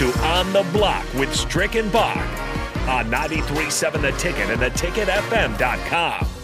to On the Block with Strick and Bach on 93.7 The Ticket and theticketfm.com.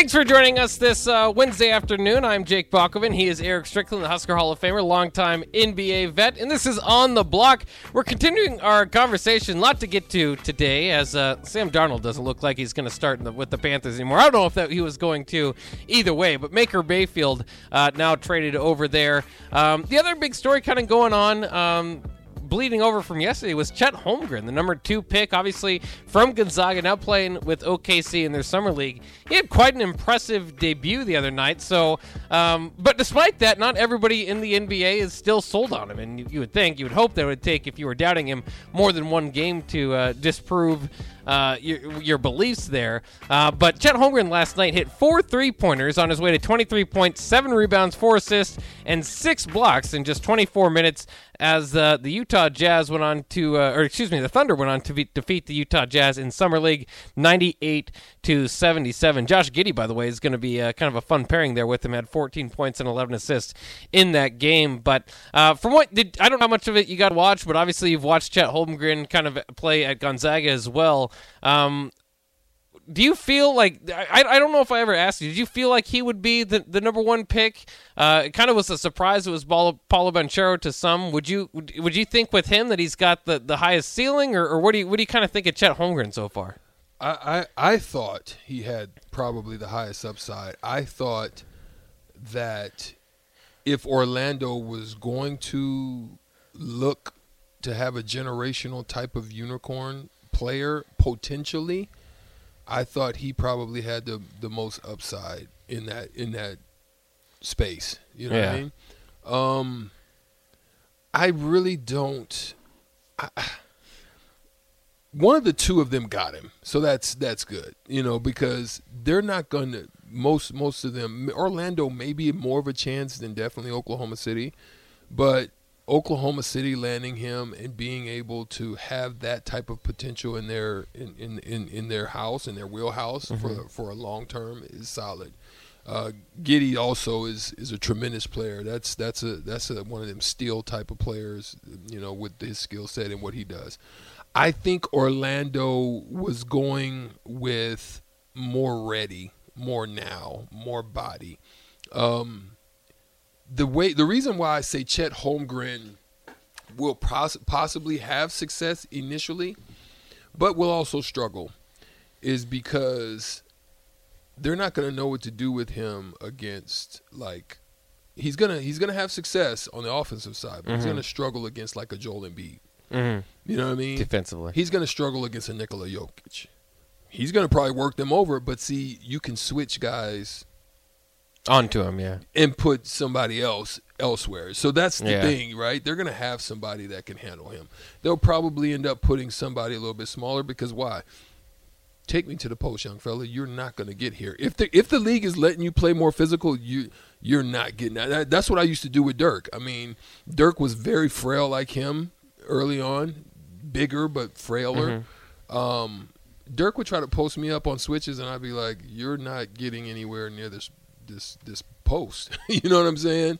Thanks for joining us this uh, Wednesday afternoon. I'm Jake Bakoven. He is Eric Strickland, the Husker Hall of Famer, longtime NBA vet, and this is On the Block. We're continuing our conversation. A lot to get to today, as uh, Sam Darnold doesn't look like he's going to start the, with the Panthers anymore. I don't know if that he was going to either way, but Baker Mayfield uh, now traded over there. Um, the other big story kind of going on. Um, bleeding over from yesterday was Chet Holmgren, the number two pick, obviously from Gonzaga, now playing with OKC in their summer league. He had quite an impressive debut the other night. So, um, but despite that, not everybody in the NBA is still sold on him. And you, you would think, you would hope that would take, if you were doubting him, more than one game to uh, disprove uh, your, your beliefs there. Uh, but Chet Holmgren last night hit four three pointers on his way to 23 points, seven rebounds, four assists, and six blocks in just 24 minutes as uh, the Utah Jazz went on to, uh, or excuse me, the Thunder went on to be- defeat the Utah Jazz in Summer League 98 to 77. Josh Giddey, by the way, is going to be uh, kind of a fun pairing there with him. Had 14 points and 11 assists in that game. But from what did I don't know how much of it you got to watch, but obviously you've watched Chet Holmgren kind of play at Gonzaga as well. Um, do you feel like I, I don't know if I ever asked you? Did you feel like he would be the, the number one pick? Uh, it kind of was a surprise. It was Paolo, Paolo Banchero to some. Would you would, would you think with him that he's got the, the highest ceiling, or, or what do you what do you kind of think of Chet Holmgren so far? I, I I thought he had probably the highest upside. I thought that if Orlando was going to look to have a generational type of unicorn player potentially, I thought he probably had the the most upside in that in that space. You know what I mean? Um, I really don't. I, one of the two of them got him, so that's that's good. You know because they're not going to most most of them. Orlando may be more of a chance than definitely Oklahoma City, but Oklahoma City landing him and being able to have that type of potential in their in in, in, in their house in their wheelhouse for for a long term is solid. Uh, Giddey also is is a tremendous player. That's that's a that's a, one of them steel type of players, you know, with his skill set and what he does. I think Orlando was going with more ready, more now, more body. Um, the way the reason why I say Chet Holmgren will poss- possibly have success initially, but will also struggle, is because they're not going to know what to do with him against like he's gonna he's gonna have success on the offensive side, but he's gonna struggle against like a Joel Embiid. Mm-hmm. You know what I mean? Defensively, He's going to struggle against a Nikola Jokic. He's going to probably work them over, but see, you can switch guys onto him, yeah. and put somebody else elsewhere. So that's the Yeah. thing, right? They're going to have somebody that can handle him. They'll probably end up putting somebody a little bit smaller because why? Take me to the post, young fella. You're not going to get here. If the if the league is letting you play more physical, you you're not getting that. that. That's what I used to do with Dirk. I mean, Dirk was very frail like him early on, bigger but frailer. Um, Dirk would try to post me up on switches, and I'd be like, "You're not getting anywhere near this this this post." you know what I'm saying?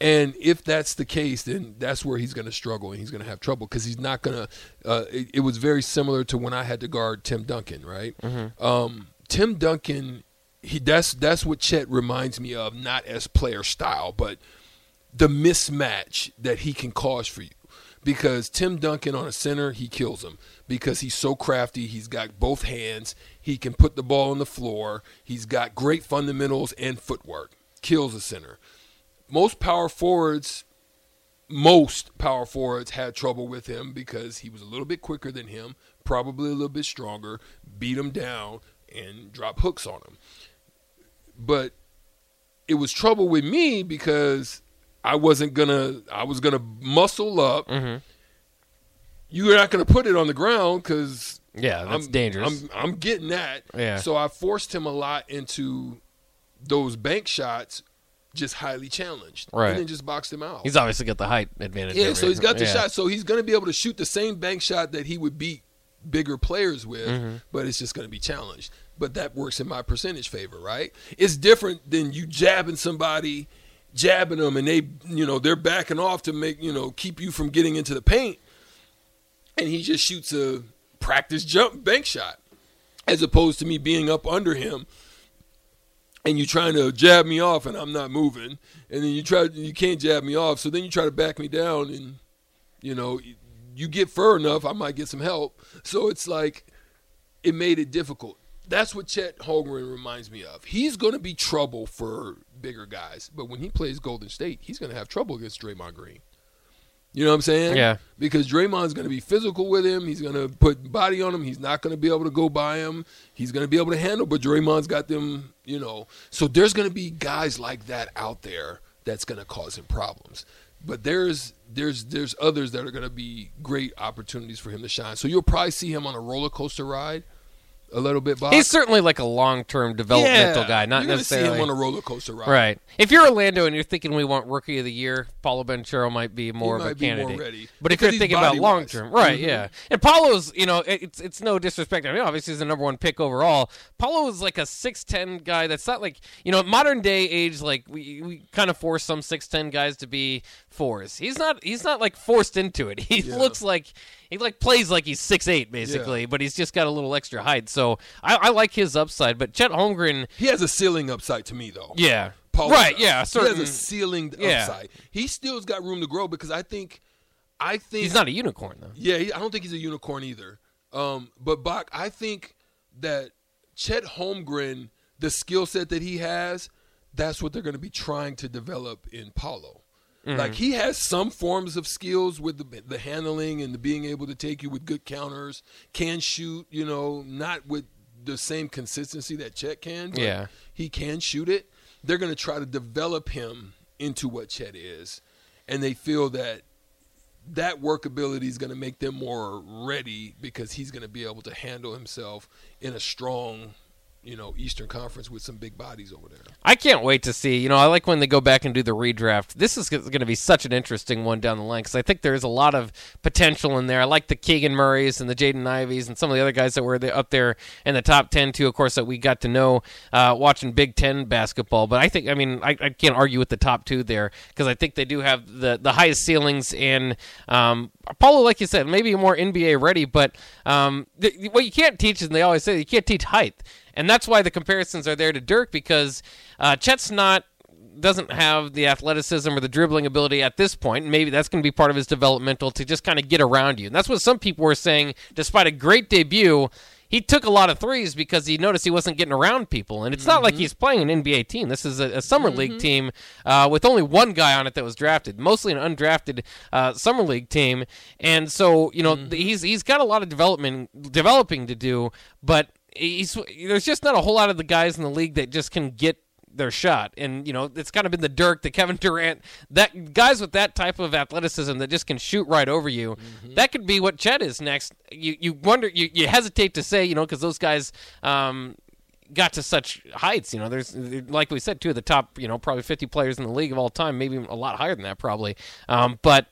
And if that's the case, then that's where he's going to struggle and he's going to have trouble because he's not going to. Uh, it, it was very similar to when I had to guard Tim Duncan, right? Um, Tim Duncan, he that's that's what Chet reminds me of, not as player style, but the mismatch that he can cause for you. Because Tim Duncan on a center, he kills him because he's so crafty. He's got both hands. He can put the ball on the floor. He's got great fundamentals and footwork. Kills a center. Most power forwards, most power forwards had trouble with him because he was a little bit quicker than him, probably a little bit stronger, beat him down, and drop hooks on him. But it was trouble with me because I wasn't gonna. I was gonna muscle up. Mhm. You're not gonna put it on the ground because Yeah, that's I'm, dangerous. I'm I'm getting that. Yeah. So I forced him a lot into those bank shots, just highly challenged. Right. And then just boxed him out. He's obviously got the height advantage. yeah. So he's got the Yeah. shot. So he's gonna be able to shoot the same bank shot that he would beat bigger players with, Mm-hmm. but it's just going to be challenged. But that works in my percentage favor, right? It's different than you jabbing somebody, jabbing them, and they, you know, they're backing off to make, you know, keep you from getting into the paint, and he just shoots a practice jump bank shot, as opposed to me being up under him and you're trying to jab me off and I'm not moving, and then you try you can't jab me off, so then you try to back me down, and you know you get fur enough, I might get some help. So it's like it made it difficult. That's what Chet Holmgren reminds me of. He's going to be trouble for bigger guys, but when he plays Golden State, he's going to have trouble against Draymond Green. You know what I'm saying? Yeah. Because Draymond's going to be physical with him. He's going to put body on him. He's not going to be able to go by him. He's going to be able to handle, but Draymond's got them, you know. So there's going to be guys like that out there that's going to cause him problems. But there's there's there's others that are going to be great opportunities for him to shine. So you'll probably see him on a roller coaster ride a little bit. Bob. He's certainly like a long-term developmental Yeah. guy, not You're necessarily. see him on a roller coaster ride. Right. If you're Orlando and you're thinking we want rookie of the year, Paolo Banchero might be more of might a be more candidate. ready. But if you're thinking about long term, right? Mhm. Yeah. And Paolo's, you know, it's it's no disrespect. I mean, obviously he's the number one pick overall. Paolo is like a six ten guy. That's not like you know modern day age. Like we we kind of force some six ten guys to be fours. He's not. He's not like forced into it. He Yeah. looks like. He like plays like he's six eight basically, but he's just got a little extra height. So I, I like his upside. But Chet Holmgren, He has a ceiling upside to me though. yeah, Paul right, does. yeah, certain. He has a ceiling Yeah. upside. He still's got room to grow because I think, I think he's not a unicorn though. Yeah, he, I don't think he's a unicorn either. Um, but Bach, I think that Chet Holmgren, the skill set that he has, that's what they're going to be trying to develop in Paolo. Like mm. he has some forms of skills with the, the handling and the being able to take you with good counters, can shoot, you know, not with the same consistency that Chet can. But Yeah. he can shoot it. They're going to try to develop him into what Chet is, and they feel that that workability is going to make them more ready because he's going to be able to handle himself in a strong, you know, Eastern Conference with some big bodies over there. I can't wait to see. You know, I like when they go back and do the redraft. This is going to be such an interesting one down the line because I think there is a lot of potential in there. I like the Keegan Murrays and the Jaden Iveys and some of the other guys that were up there in the top 10, too, of course, that we got to know uh, watching Big Ten basketball. But I think, I mean, I, I can't argue with the top two there because I think they do have the, the highest ceilings. And um, Paolo, like you said, maybe more NBA ready, but um, what you can't teach, and they always say, you can't teach height. And that's why the comparisons are there to Dirk because uh, Chet's not doesn't have the athleticism or the dribbling ability at this point. Maybe that's going to be part of his developmental to just kind of get around you. And that's what some people were saying. Despite a great debut, he took a lot of threes because he noticed he wasn't getting around people. And it's not like he's playing an NBA team. This is a, a summer league team uh, with only one guy on it that was drafted, mostly an undrafted uh, summer league team. And so you know th- he's he's got a lot of development developing to do, but he's there's just not a whole lot of the guys in the league that just can get their shot. And you know, it's kind of been the Dirk, the Kevin Durant, that guys with that type of athleticism that just can shoot right over you. That could be what Chet is next. You you wonder you, you hesitate to say, you know, because those guys um got to such heights, you know, there's like we said two of the top, you know, probably 50 players in the league of all time, maybe a lot higher than that probably. Um but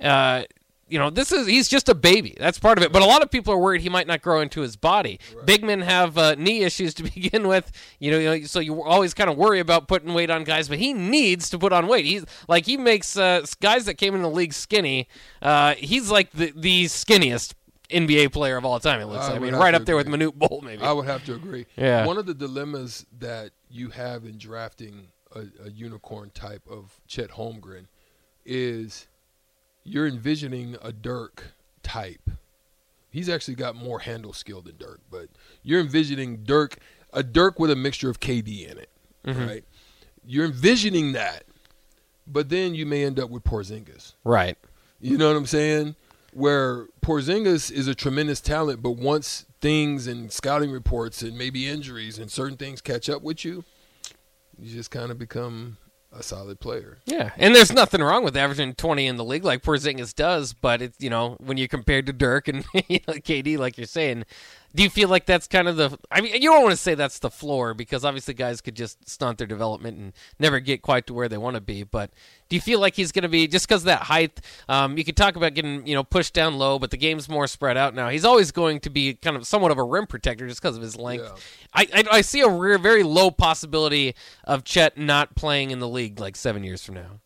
uh you know, this is he's just a baby. That's part of it. But a lot of people are worried he might not grow into his body. Big men have uh, knee issues to begin with. You know, you know, so you always kind of worry about putting weight on guys. But he needs to put on weight. He's like he makes uh, guys that came in the league skinny. Uh, he's like the the skinniest NBA player of all time. It looks. I like. I mean, right up there with. Manute Bol, maybe. I would have to agree. Yeah. One of the dilemmas that you have in drafting a, a unicorn type of Chet Holmgren is you're envisioning a Dirk type. He's actually got more handle skill than Dirk, but you're envisioning Dirk, a Dirk with a mixture of KD in it, mm-hmm. right? You're envisioning that, but then you may end up with Porzingis. right. You know what I'm saying? Where Porzingis is a tremendous talent, but once things and scouting reports and maybe injuries and certain things catch up with you, you just kind of become a solid player. Yeah, and there's nothing wrong with averaging 20 in the league like Porzingis does, but it's you know when you compare to Dirk and you know, KD, like you're saying, Do you feel like that's kind of the? I mean, you don't want to say that's the floor because obviously guys could just stunt their development and never get quite to where they want to be. But do you feel like he's going to be just because of that height? Um, you could talk about getting you know pushed down low, but the game's more spread out now. He's always going to be kind of somewhat of a rim protector just because of his length. Yeah. I, I I see a re- very low possibility of Chet not playing in the league like seven years from now.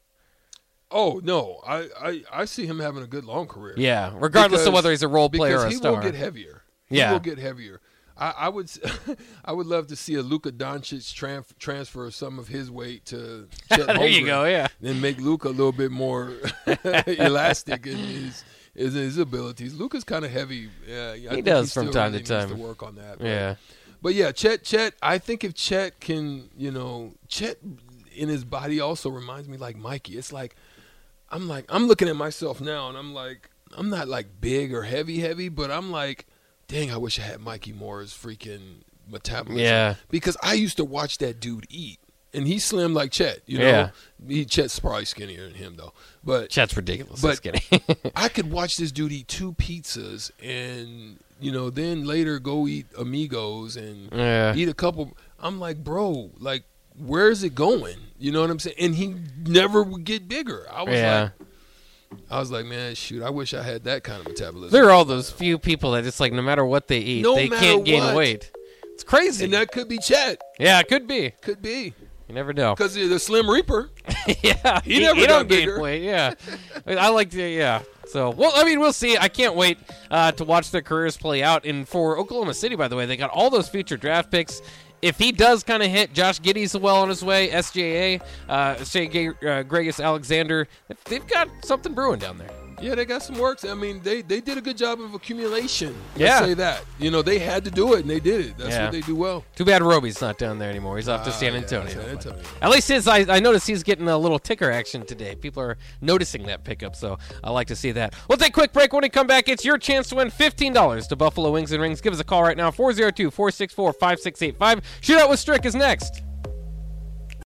Oh no, I, I, I see him having a good long career. Yeah, regardless of whether he's a role player because or a he star. will get heavier. He Yeah. will get heavier. I, I would, I would love to see a Luka Doncic tran- transfer some of his weight to. Chet There you go, yeah. Then make Luka a little bit more elastic in his. His, his abilities. Luka's kind of heavy. Yeah, think does he from time to really needs time. to work on that. but- yeah, but yeah, Chet, Chet. I think if Chet can, you know, Chet in his body also reminds me like Mikey. It's like I'm like I'm looking at myself now, and I'm like I'm not like big or heavy, heavy, but I'm like, dang, I wish I had Mikey Moore's freaking metabolism. Yeah. because I used to watch that dude eat, and he's slim like Chet. You know, Yeah. he Chet's probably skinnier than him though, but Chet's ridiculous. But- kidding. I could watch this dude eat two pizzas and you know then later go eat amigos and Yeah. eat a couple. I'm like, bro, like where is it going? You know what I'm saying? And he never would get bigger. I was Yeah. like, I was like, man, shoot, I wish I had that kind of metabolism. there are all those few people that just like no matter what they eat, No they can't gain what. weight. It's crazy. and that could be Chet. yeah, it could be. Could be You never know. because the Slim Reaper. yeah, He never he got don't gain bigger. weight. Yeah, I like to. Yeah. So, well, I mean, we'll see. I can't wait uh, to watch their careers play out. And for Oklahoma City, by the way, they got all those future draft picks. If he does kind of hit, Josh Giddey's well on his way. SGA, uh, Shai uh, Gilgeous Alexander, they've got something brewing down there. Yeah, they got some works. I mean, they they did a good job of accumulation. Let's Yeah. say that. You know, they had to do it and they did it. That's Yeah. what they do well. Too bad Roby's not down there anymore. He's off to Ah, San yeah, Antonio. San Antonio. At least his, I, I noticed he's getting a little ticker action today. People are noticing that pickup, so I like to see that. We'll take a quick break. When we come back, it's your chance to win $15 to Buffalo Wings and Rings. Give us a call right now, 402 464 5685. Shootout with Strick is next.